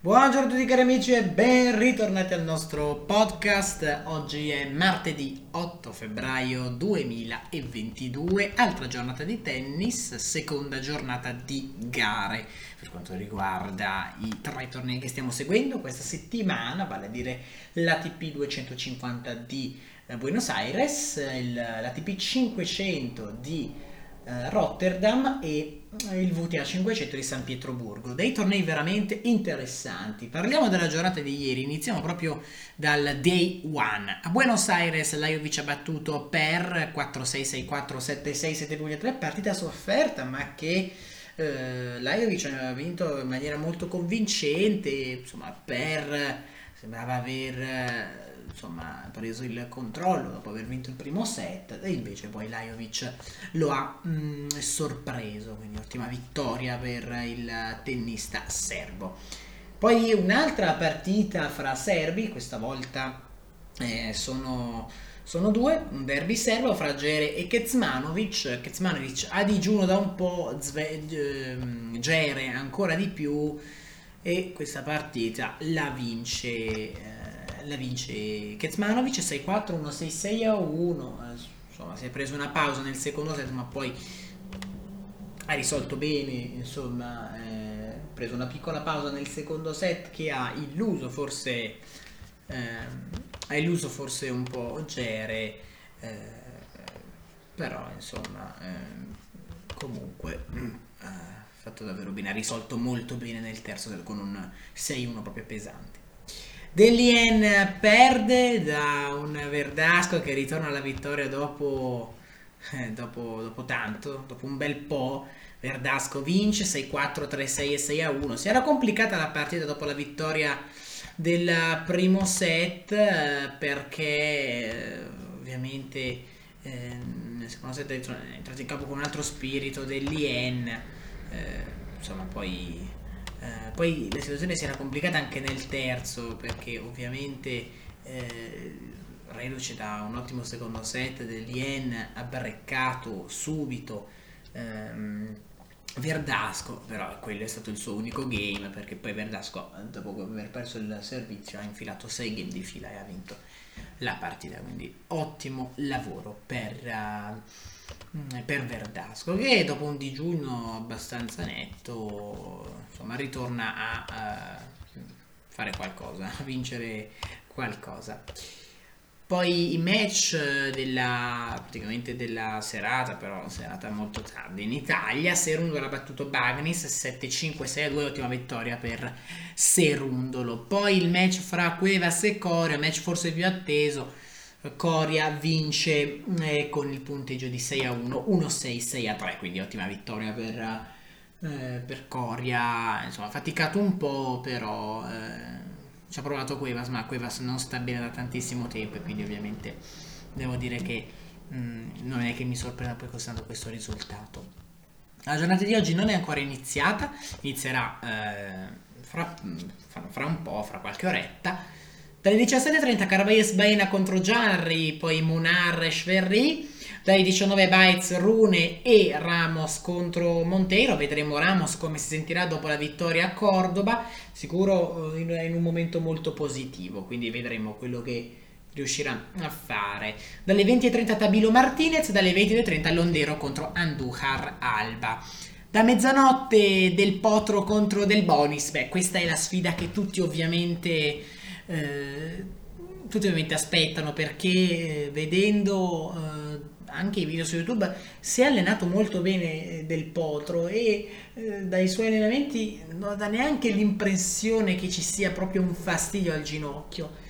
Buongiorno a tutti cari amici e ben ritornati al nostro podcast. Oggi è martedì 8 febbraio 2022, altra giornata di tennis, seconda giornata di gare per quanto riguarda i tre tornei che stiamo seguendo questa settimana, vale a dire l'ATP 250 di eh, Buenos Aires, l'ATP 500 di eh, Rotterdam e eh, il VTA 500 di San Pietroburgo. Dei tornei veramente interessanti. Parliamo della giornata di ieri, iniziamo proprio dal day one. A Buenos Aires Lajovic ha battuto per 4-6-6-4-7-6-7-2-3, partita sofferta ma che eh, Lajovic ha vinto in maniera molto convincente, insomma per sembrava aver insomma, preso il controllo dopo aver vinto il primo set e invece poi Lajovic lo ha mh, mm, sorpreso, quindi ottima vittoria per il tennista serbo. Poi un'altra partita fra serbi, questa volta eh, sono, sono, due, un derby serbo fra Gere e Kezmanovic. Kezmanovic a digiuno da un po', Zve, ehm, Gere ancora di più e questa partita la vince eh, la vince Kezmanovic 6-4, 1-6-6 a 1. Insomma, si è preso una pausa nel secondo set, ma poi ha risolto bene. Insomma, eh, ha preso una piccola pausa nel secondo set che ha illuso forse. Eh, ha illuso forse un po' Gere. Eh, però insomma, ehm, comunque. Mm, ha fatto davvero bene, ha risolto molto bene nel terzo con un 6-1 proprio pesante. Delien perde da un Verdasco che ritorna alla vittoria dopo, eh, dopo, dopo tanto, dopo un bel po'. Verdasco vince 6-4, 3-6 e 6-1. Si era complicata la partita dopo la vittoria del primo set eh, perché eh, ovviamente nel secondo set è entrato in campo con un altro spirito dell'Ien. Insomma, poi eh, poi la situazione si era complicata anche nel terzo perché ovviamente eh, reduce da un ottimo secondo set dell'Ien ha breccato subito ehm, Verdasco, però quello è stato il suo unico game perché poi Verdasco dopo aver perso il servizio ha infilato 6 game di fila e ha vinto la partita, quindi ottimo lavoro per... Uh, per Verdasco che dopo un digiuno abbastanza netto insomma ritorna a, a fare qualcosa a vincere qualcosa poi i match della, praticamente della serata, però serata molto tardi in Italia, Serundolo ha battuto Bagnis 7-5-6-2, ottima vittoria per Serundolo. Poi il match fra Cuevas e Corea, match forse più atteso, Coria vince eh, con il punteggio di 6 a 1, 1-6, 6 a 3, quindi ottima vittoria per, eh, per Coria. Insomma, ha faticato un po', però eh, ci ha provato Cuevas, ma Cuevas non sta bene da tantissimo tempo e quindi ovviamente devo dire che mh, mm, non è che mi sorprenda poi costando questo risultato. La giornata di oggi non è ancora iniziata, inizierà eh, fra, fra un po', fra qualche oretta dalle 17.30 Carvalhes Baena contro Jarry, poi Munar e Schverri. Dalle 19 Baez, Rune e Ramos contro Monteiro. Vedremo Ramos come si sentirà dopo la vittoria a Cordoba. Sicuro eh, in un momento molto positivo, quindi vedremo quello che riuscirà a fare. Dalle 20.30 Tabilo Martinez, dalle 22.30 Londero contro Andujar Alba. Da mezzanotte del Potro contro Del Bonis, beh, questa è la sfida che tutti ovviamente eh, tutti ovviamente aspettano perché eh, vedendo eh, anche i video su YouTube si è allenato molto bene Del Potro e eh, dai suoi allenamenti non dà neanche l'impressione che ci sia proprio un fastidio al ginocchio.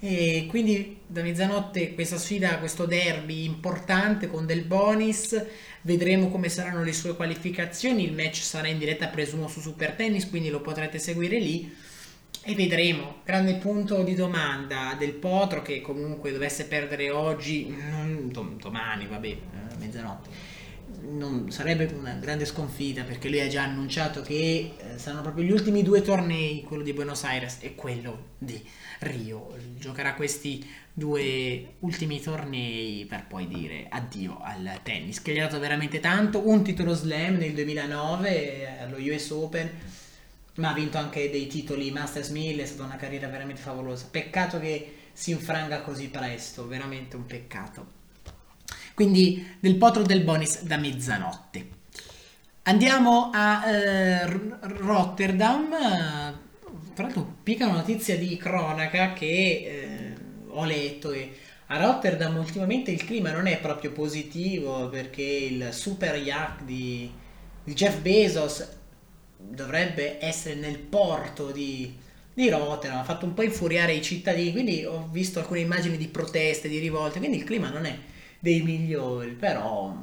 E quindi da mezzanotte questa sfida, questo derby importante con Del Bonis, vedremo come saranno le sue qualificazioni, il match sarà in diretta presumo su Super Tennis, quindi lo potrete seguire lì e vedremo. Grande punto di domanda del Potro che comunque dovesse perdere oggi, domani, vabbè, eh, mezzanotte. Non sarebbe una grande sconfitta perché lui ha già annunciato che eh, saranno proprio gli ultimi due tornei, quello di Buenos Aires e quello di Rio. Giocherà questi due ultimi tornei per poi dire addio al tennis, che gli ha dato veramente tanto. Un titolo slam nel 2009 eh, allo US Open ma ha vinto anche dei titoli Masters 1000, è stata una carriera veramente favolosa. Peccato che si infranga così presto, veramente un peccato. Quindi del potro del bonus da mezzanotte. Andiamo a eh, Rotterdam. Tra l'altro, picca una notizia di cronaca che eh, ho letto e a Rotterdam ultimamente il clima non è proprio positivo perché il super yacht di, di Jeff Bezos dovrebbe essere nel porto di, di Rotterdam, ha fatto un po' infuriare i cittadini, quindi ho visto alcune immagini di proteste, di rivolte, quindi il clima non è dei migliori, però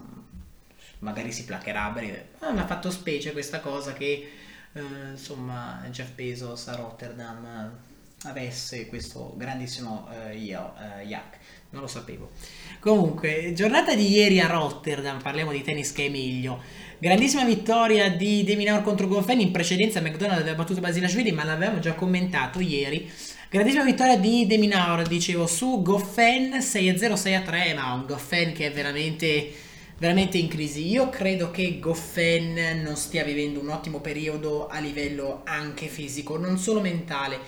magari si placherà a breve. Ah, mi ha fatto specie questa cosa che eh, insomma Jeff Bezos a Rotterdam avesse questo grandissimo eh, yak, non lo sapevo. Comunque, giornata di ieri a Rotterdam, parliamo di tennis che è meglio. Grandissima vittoria di Deminaur contro Goffin. In precedenza McDonald aveva battuto Basilashvili, ma l'avevamo già commentato ieri. Grandissima vittoria di Deminaur, dicevo, su Goffin 6-0, 6-3, ma un Goffin che è veramente, veramente in crisi. Io credo che Goffin non stia vivendo un ottimo periodo a livello anche fisico, non solo mentale.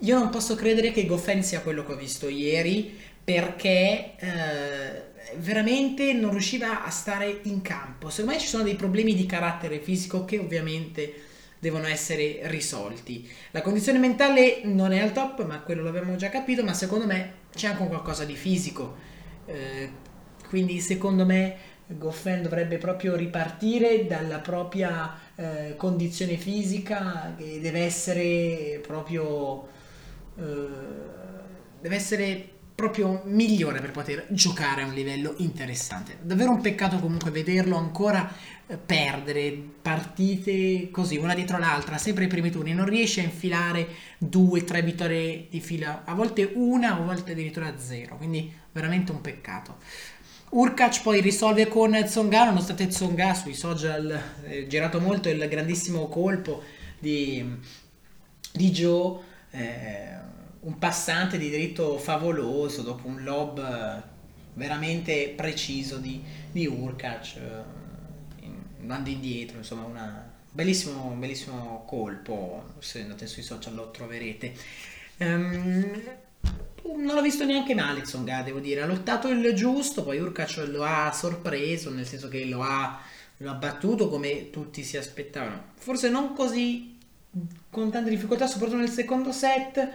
Io non posso credere che Goffin sia quello che ho visto ieri, perché... Eh, veramente non riusciva a stare in campo. Secondo me ci sono dei problemi di carattere fisico che ovviamente devono essere risolti. La condizione mentale non è al top, ma quello l'abbiamo già capito, ma secondo me c'è anche qualcosa di fisico. Eh, quindi secondo me Goffin dovrebbe proprio ripartire dalla propria eh, condizione fisica che deve essere proprio deve essere proprio migliore per poter giocare a un livello interessante. Davvero un peccato comunque vederlo ancora eh, perdere partite così, una dietro l'altra, sempre i primi turni, non riesce a infilare due, tre vittorie di fila, a volte una, a volte addirittura zero, quindi veramente un peccato. Urkac poi risolve con Tsonga, nonostante Tsonga sui social è eh, girato molto il grandissimo colpo di, di Joe. Eh, un passante di diritto favoloso dopo un lob eh, veramente preciso di, di Urkac eh, andando indietro insomma un bellissimo, bellissimo colpo se andate sui social lo troverete. Um, non l'ho visto neanche male Tsonga devo dire. Ha lottato il giusto poi Urkac lo ha sorpreso nel senso che lo ha, lo ha battuto come tutti si aspettavano. Forse non così con tante difficoltà soprattutto nel secondo set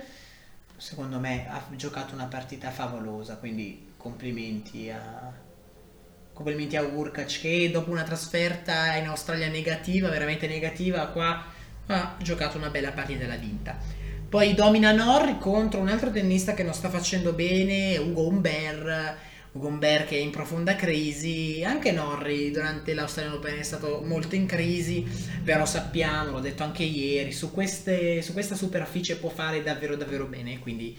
secondo me ha giocato una partita favolosa, quindi complimenti a, complimenti a Urkac che dopo una trasferta in Australia negativa, veramente negativa, qua ha giocato una bella partita e l'ha vinta. Poi domina Norri contro un altro tennista che non sta facendo bene, Ugo Umber Gomber che è in profonda crisi, anche Norri durante l'Australian Open è stato molto in crisi, però sappiamo, l'ho detto anche ieri, su, queste, su questa superficie può fare davvero davvero bene, quindi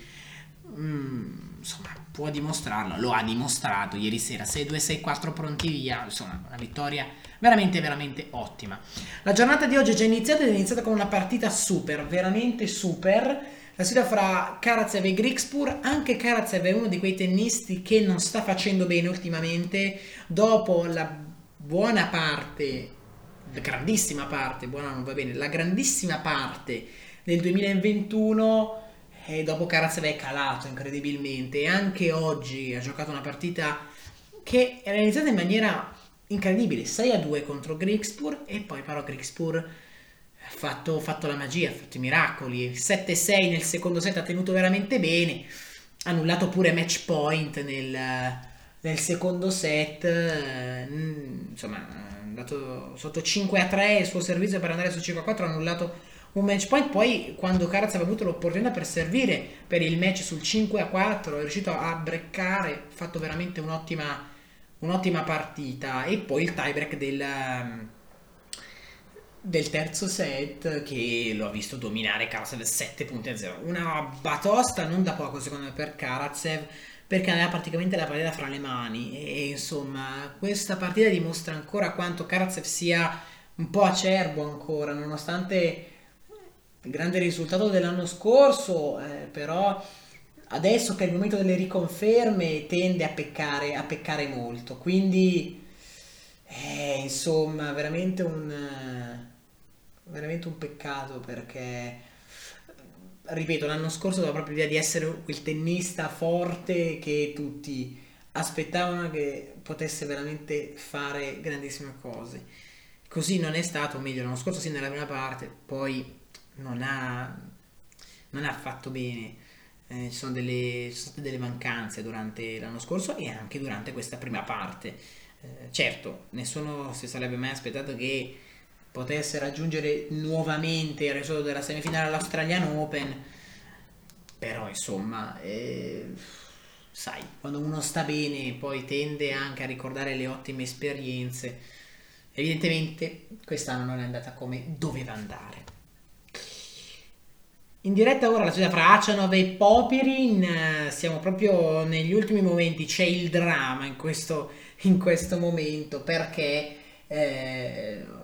mm, insomma può dimostrarlo, lo ha dimostrato ieri sera, 6-2, 6-4 pronti via, insomma una vittoria veramente veramente ottima. La giornata di oggi è già iniziata ed è iniziata con una partita super, veramente super la sfida fra Karatsev e Grigspur. Anche Karatsev è uno di quei tennisti che non sta facendo bene ultimamente. Dopo la buona parte, la grandissima parte, buona non va bene, la grandissima parte del 2021 e dopo Karatsev è calato incredibilmente e anche oggi ha giocato una partita che era iniziata in maniera incredibile 6 a 2 contro Grigspur e poi però Grigspur ha fatto, fatto, la magia, ha fatto i miracoli. 7-6 nel secondo set ha tenuto veramente bene. Ha annullato pure match point nel, nel secondo set. Insomma, è andato sotto 5-3 il suo servizio per andare su 5-4. Ha annullato un match point. Poi, quando Caraz aveva avuto l'opportunità per servire per il match sul 5-4, è riuscito a breccare. Ha fatto veramente un'ottima, un'ottima partita. E poi il tiebreak del del terzo set che lo ha visto dominare Karatsev 7 punti a 0. Una batosta non da poco secondo me per Karatsev perché aveva praticamente la partita fra le mani e insomma questa partita dimostra ancora quanto Karatsev sia un po' acerbo ancora nonostante il grande risultato dell'anno scorso eh, però adesso che è il momento delle riconferme tende a peccare, a peccare molto quindi eh, insomma veramente un veramente un peccato perché, ripeto, l'anno scorso aveva proprio l'idea di essere quel tennista forte che tutti aspettavano che potesse veramente fare grandissime cose. Così non è stato, meglio, l'anno scorso sì nella prima parte, poi non ha, non ha fatto bene. Eh, ci, sono delle, ci sono state delle mancanze durante l'anno scorso e anche durante questa prima parte. Eh, certo, nessuno si sarebbe mai aspettato che potesse raggiungere nuovamente il risultato della semifinale all'Australian Open, però insomma, eh, sai, quando uno sta bene poi tende anche a ricordare le ottime esperienze. Evidentemente quest'anno non è andata come doveva andare. In diretta ora la sfida fra Acianov e Popirin, siamo proprio negli ultimi momenti, c'è il dramma in questo, in questo momento perché eh,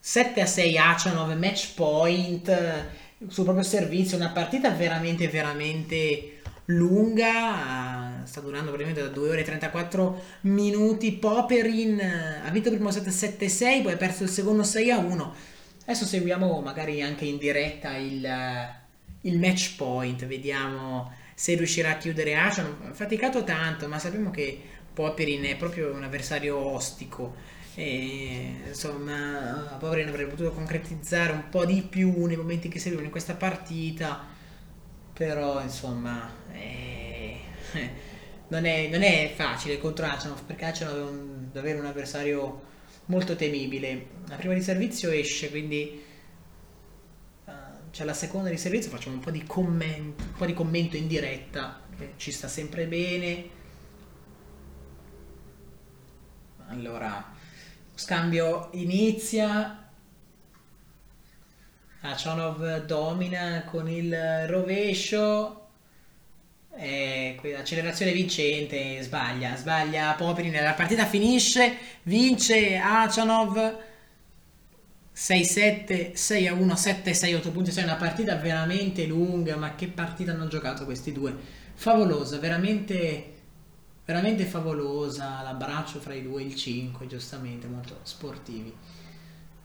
7 a 6 Acianov, match point sul proprio servizio, una partita veramente veramente lunga, sta durando praticamente da 2 ore e 34 minuti, Poperin ha vinto il primo set 7-6, poi ha perso il secondo 6-1, Adesso seguiamo magari anche in diretta il, il match point, vediamo se riuscirà a chiudere Asha. Ha faticato tanto, ma sappiamo che Popperin è proprio un avversario ostico. E, insomma, Popperin avrebbe potuto concretizzare un po' di più nei momenti che seguono in questa partita. Però, insomma, è... non, è, non, è, facile contro Achanov perché Achanov è un, davvero un avversario molto temibile. La prima di servizio esce, quindi uh, c'è la seconda di servizio, facciamo un po' di commento, un po' di commento in diretta, che ci sta sempre bene. Allora, scambio inizia. Achanov domina con il rovescio eh, accelerazione vincente, sbaglia, sbaglia Popperin, la partita finisce, vince Achanov 6-7, 6-1, 7-6, 8 punti, è una partita veramente lunga, ma che partita hanno giocato questi due? Favolosa, veramente, veramente favolosa, l'abbraccio fra i due, il 5, giustamente, molto sportivi.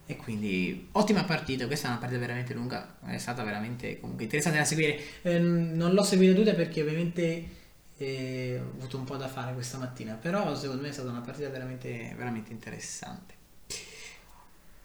E quindi ottima partita, questa è una partita veramente lunga, è stata veramente comunque interessante da seguire. Eh, non l'ho seguita tutta perché ovviamente eh, ho avuto un po' da fare questa mattina, però secondo me è stata una partita veramente, veramente interessante.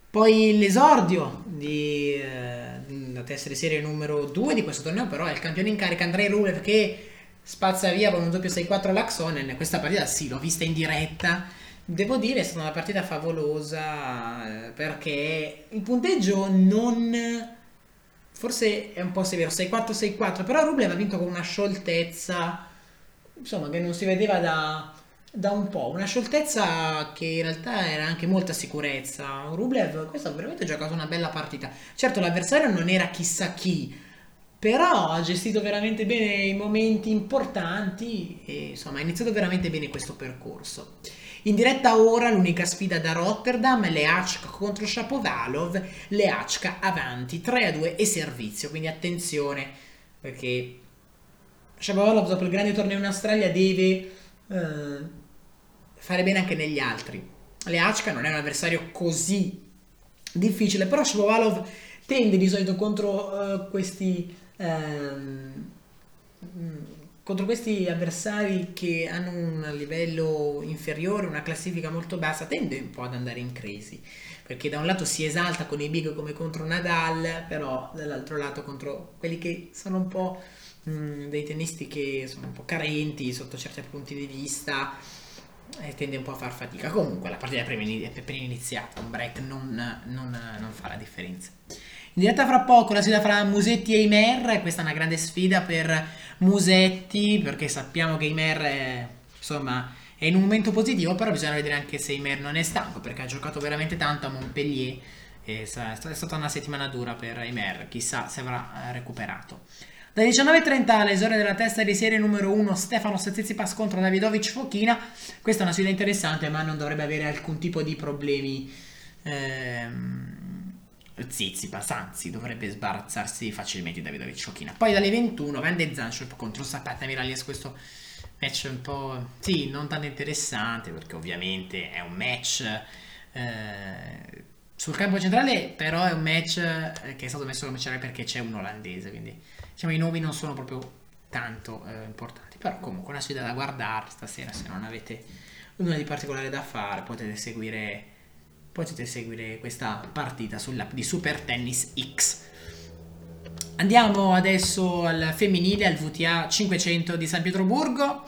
Poi l'esordio di, eh, della testa di serie numero 2 di questo torneo, però è il campione in carica Andrei Rublev che spazza via con un doppio 6-4 all'Axonen. Questa partita sì, l'ho vista in diretta Devo dire è stata una partita favolosa eh, perché il punteggio non... forse è un po' severo, 6-4, 6-4, però Rublev ha vinto con una scioltezza, insomma, che non si vedeva da, da un po', una scioltezza che in realtà era anche molta sicurezza. Rublev, questo ha veramente giocato una bella partita. Certo l'avversario non era chissà chi, però ha gestito veramente bene i momenti importanti e insomma ha iniziato veramente bene questo percorso. In diretta ora l'unica sfida da Rotterdam, Leachka contro Shapovalov, Leachka avanti 3 a 2 e servizio, quindi attenzione perché Shapovalov dopo il grande torneo in Australia deve eh, fare bene anche negli altri. Leachka non è un avversario così difficile, però Shapovalov tende di solito contro uh, questi ehm, contro questi avversari che hanno un livello inferiore, una classifica molto bassa, tende un po' ad andare in crisi. Perché da un lato si esalta con i big come contro Nadal, però dall'altro lato contro quelli che sono un po' mh, dei tennisti che sono un po' carenti sotto certi punti di vista e tende un po' a far fatica. Comunque la partita è appena iniziata, un break non, non, non fa la differenza. In diretta fra poco la sfida fra Musetti e Imer, questa è una grande sfida per Musetti perché sappiamo che Imer è, insomma, è in un momento positivo, però bisogna vedere anche se Imer non è stanco perché ha giocato veramente tanto a Montpellier e è stata una settimana dura per Imer, chissà se avrà eh, recuperato. Da 19.30 all'esore della testa di serie numero 1 Stefano Tsitsipas contro Davidovic Fochina. Questa è una sfida interessante ma non dovrebbe avere alcun tipo di problemi. Ehm Zizipas, anzi dovrebbe sbarazzarsi facilmente Davidovic Ciocchina. Poi dalle 21 Van de Zanschop contro Sapata Miralies, questo match un po', sì, non tanto interessante perché ovviamente è un match eh, sul campo centrale però è un match eh, che è stato messo come centrale perché c'è un olandese, quindi diciamo i nomi non sono proprio tanto eh, importanti, però comunque una sfida da guardare stasera se non avete nulla di particolare da fare potete seguire, potete seguire questa partita sull'app di Super Tennis X. Andiamo adesso al femminile, al VTA 500 di San Pietroburgo.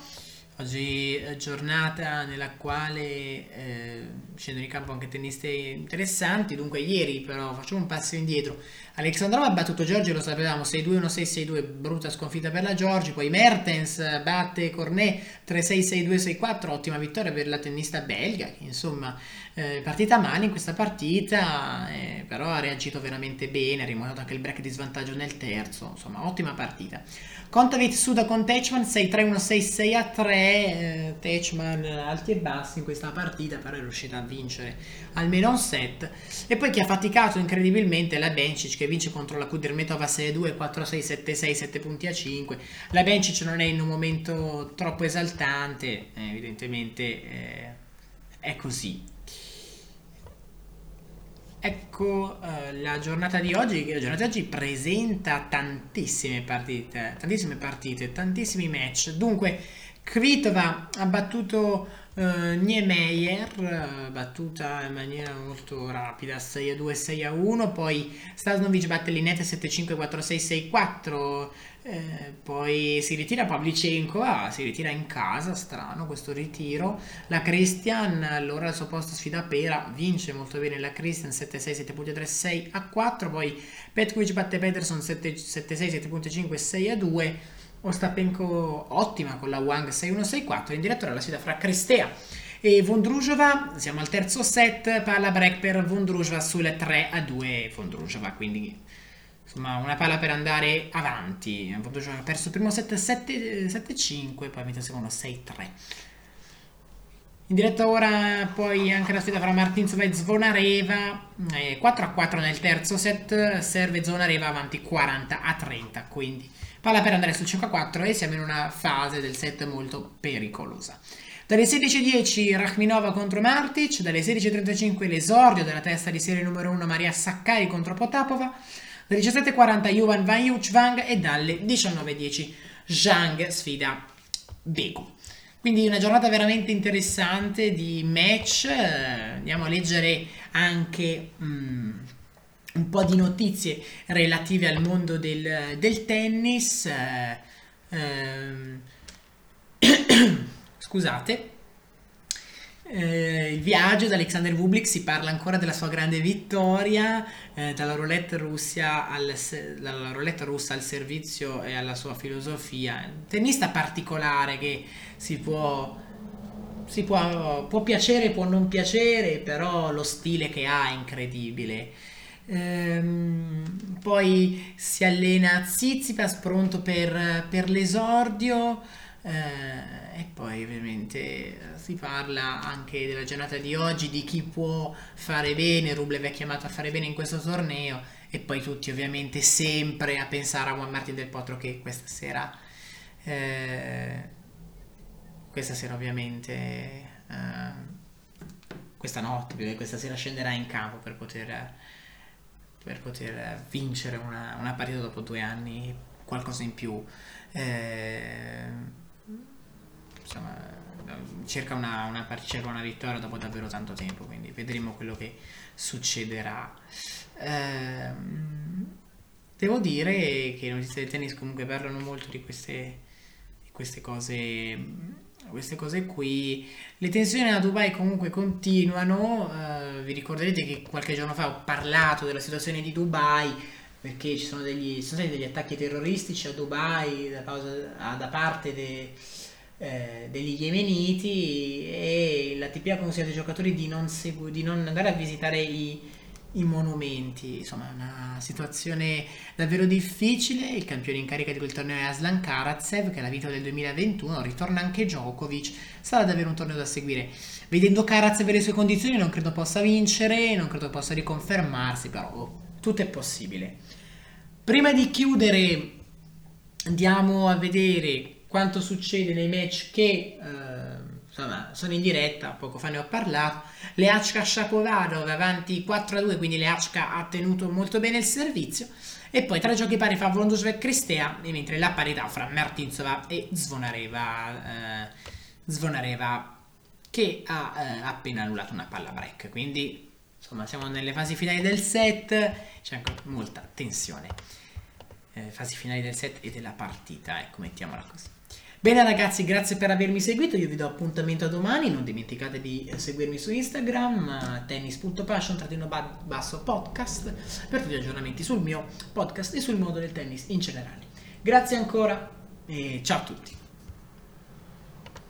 Oggi è giornata nella quale eh, scendono in campo anche tenniste interessanti. Dunque, ieri però facciamo un passo indietro. Alexandrova ha battuto Giorgio, lo sapevamo 6-2, 1-6, 6-2, brutta sconfitta per la Giorgi. Poi Mertens batte Cornet 3-6, 6-2, 6-4, ottima vittoria per la tennista belga. Insomma, eh, partita male in questa partita, eh, però ha reagito veramente bene. Ha rimontato anche il break di svantaggio nel terzo. Insomma, ottima partita. Kontaveit Suda con Techman 6-3-1-6-6 a 3 eh, Techman alti e bassi in questa partita però è riuscita a vincere almeno un set e poi chi ha faticato incredibilmente è la Bencic che vince contro la Kudermetova 6-2 4-6 7-6 7 punti a 5 la Bencic non è in un momento troppo esaltante eh, evidentemente eh, è così Ecco, uh, la giornata di oggi, la giornata di oggi presenta tantissime partite, tantissime partite, tantissimi match. Dunque, Kvitova ha battuto uh, Niemeyer, uh, battuta in maniera molto rapida, 6 a 2, 6 a 1, poi Stasnovic batte Linette 7 5 4 6 6 4, eh, poi si ritira Pavlicenko, ah, si ritira in casa, strano questo ritiro. La Christian, allora al suo posto sfida Pera, vince molto bene la Christian 7-6, 7.3, 6 a 4. Poi Petkovic batte Peterson 7-6, 7.5, 6 a 2. Ostapenko ottima con la Wang 6-1-6-4. In direttore la sfida fra Cristea e Vondrujova. Siamo al terzo set, palla break per Vondrujova sul 3 a 2. Vondrujova quindi insomma una palla per andare avanti. Ha perso il primo set 7-5, poi ha vinto il secondo 6-3. In diretta ora poi anche la sfida fra Martinsova e Zvonareva, eh, 4-4 nel terzo set, serve Zvonareva avanti 40-30, quindi palla per andare sul 5-4 e siamo in una fase del set molto pericolosa. Dalle 16.10 Rachminova contro Martic, dalle 16.35 l'esordio della testa di serie numero 1 Maria Saccari contro Potapova, dalle 17.40 Yuvan Van Yuchvang e dalle 19.10 Zhang sfida Beku. Quindi una giornata veramente interessante di match, andiamo a leggere anche um, un po' di notizie relative al mondo del, del tennis. Uh, um, scusate. Eh, il viaggio da Alexander Bublik si parla ancora della sua grande vittoria, eh, dalla, roulette al, dalla, roulette russa al servizio e alla sua filosofia. Tennista particolare che si può, si può, può piacere, può non piacere, però lo stile che ha è incredibile. Ehm, poi si allena Zizipas pronto per, per l'esordio. Eh, e poi ovviamente si parla anche della giornata di oggi, di chi può fare bene, Rublev è chiamato a fare bene in questo torneo e poi tutti ovviamente sempre a pensare a Juan Martin del Potro che questa sera, eh, questa sera ovviamente, eh, questa notte, questa sera scenderà in campo per poter, per poter vincere una, una partita dopo due anni, qualcosa in più. Eh, insomma, cerca una, una, cerca una vittoria dopo davvero tanto tempo, quindi vedremo quello che succederà. Ehm, devo dire che le notizie del tennis comunque parlano molto di queste, di queste cose queste cose qui. Le tensioni a Dubai comunque continuano. Uh, vi ricorderete che qualche giorno fa ho parlato della situazione di Dubai perché ci sono, degli, sono stati degli attacchi terroristici a Dubai da, da parte dei eh, degli yemeniti e la TPA consiglia ai giocatori di non, segu- di non andare a visitare i, i monumenti, insomma è una situazione davvero difficile, il campione in carica di quel torneo è Aslan Karatsev che è la vita del 2021, ritorna anche Djokovic, sarà davvero un torneo da seguire. Vedendo Karatsev e le sue condizioni non credo possa vincere, non credo possa riconfermarsi, però oh, tutto è possibile. Prima di chiudere andiamo a vedere quanto succede nei match che, eh, insomma, sono in diretta, poco fa ne ho parlato. Leachka Shapovalov avanti 4 a 2, quindi Leachka ha tenuto molto bene il servizio. E poi tre giochi pari fa Vondosvek Cristea, mentre la parità fra Martinsova e Zvonareva, eh, Zvonareva che ha eh, appena annullato una palla break. Quindi, insomma, siamo nelle fasi finali del set, c'è ancora molta tensione. Eh, fasi finali del set e della partita, ecco, mettiamola così. Bene ragazzi, grazie per avermi seguito, io vi do appuntamento a domani, non dimenticate di seguirmi su Instagram, tennis.passion-basso podcast, per tutti gli aggiornamenti sul mio podcast e sul mondo del tennis in generale. Grazie ancora e ciao a tutti.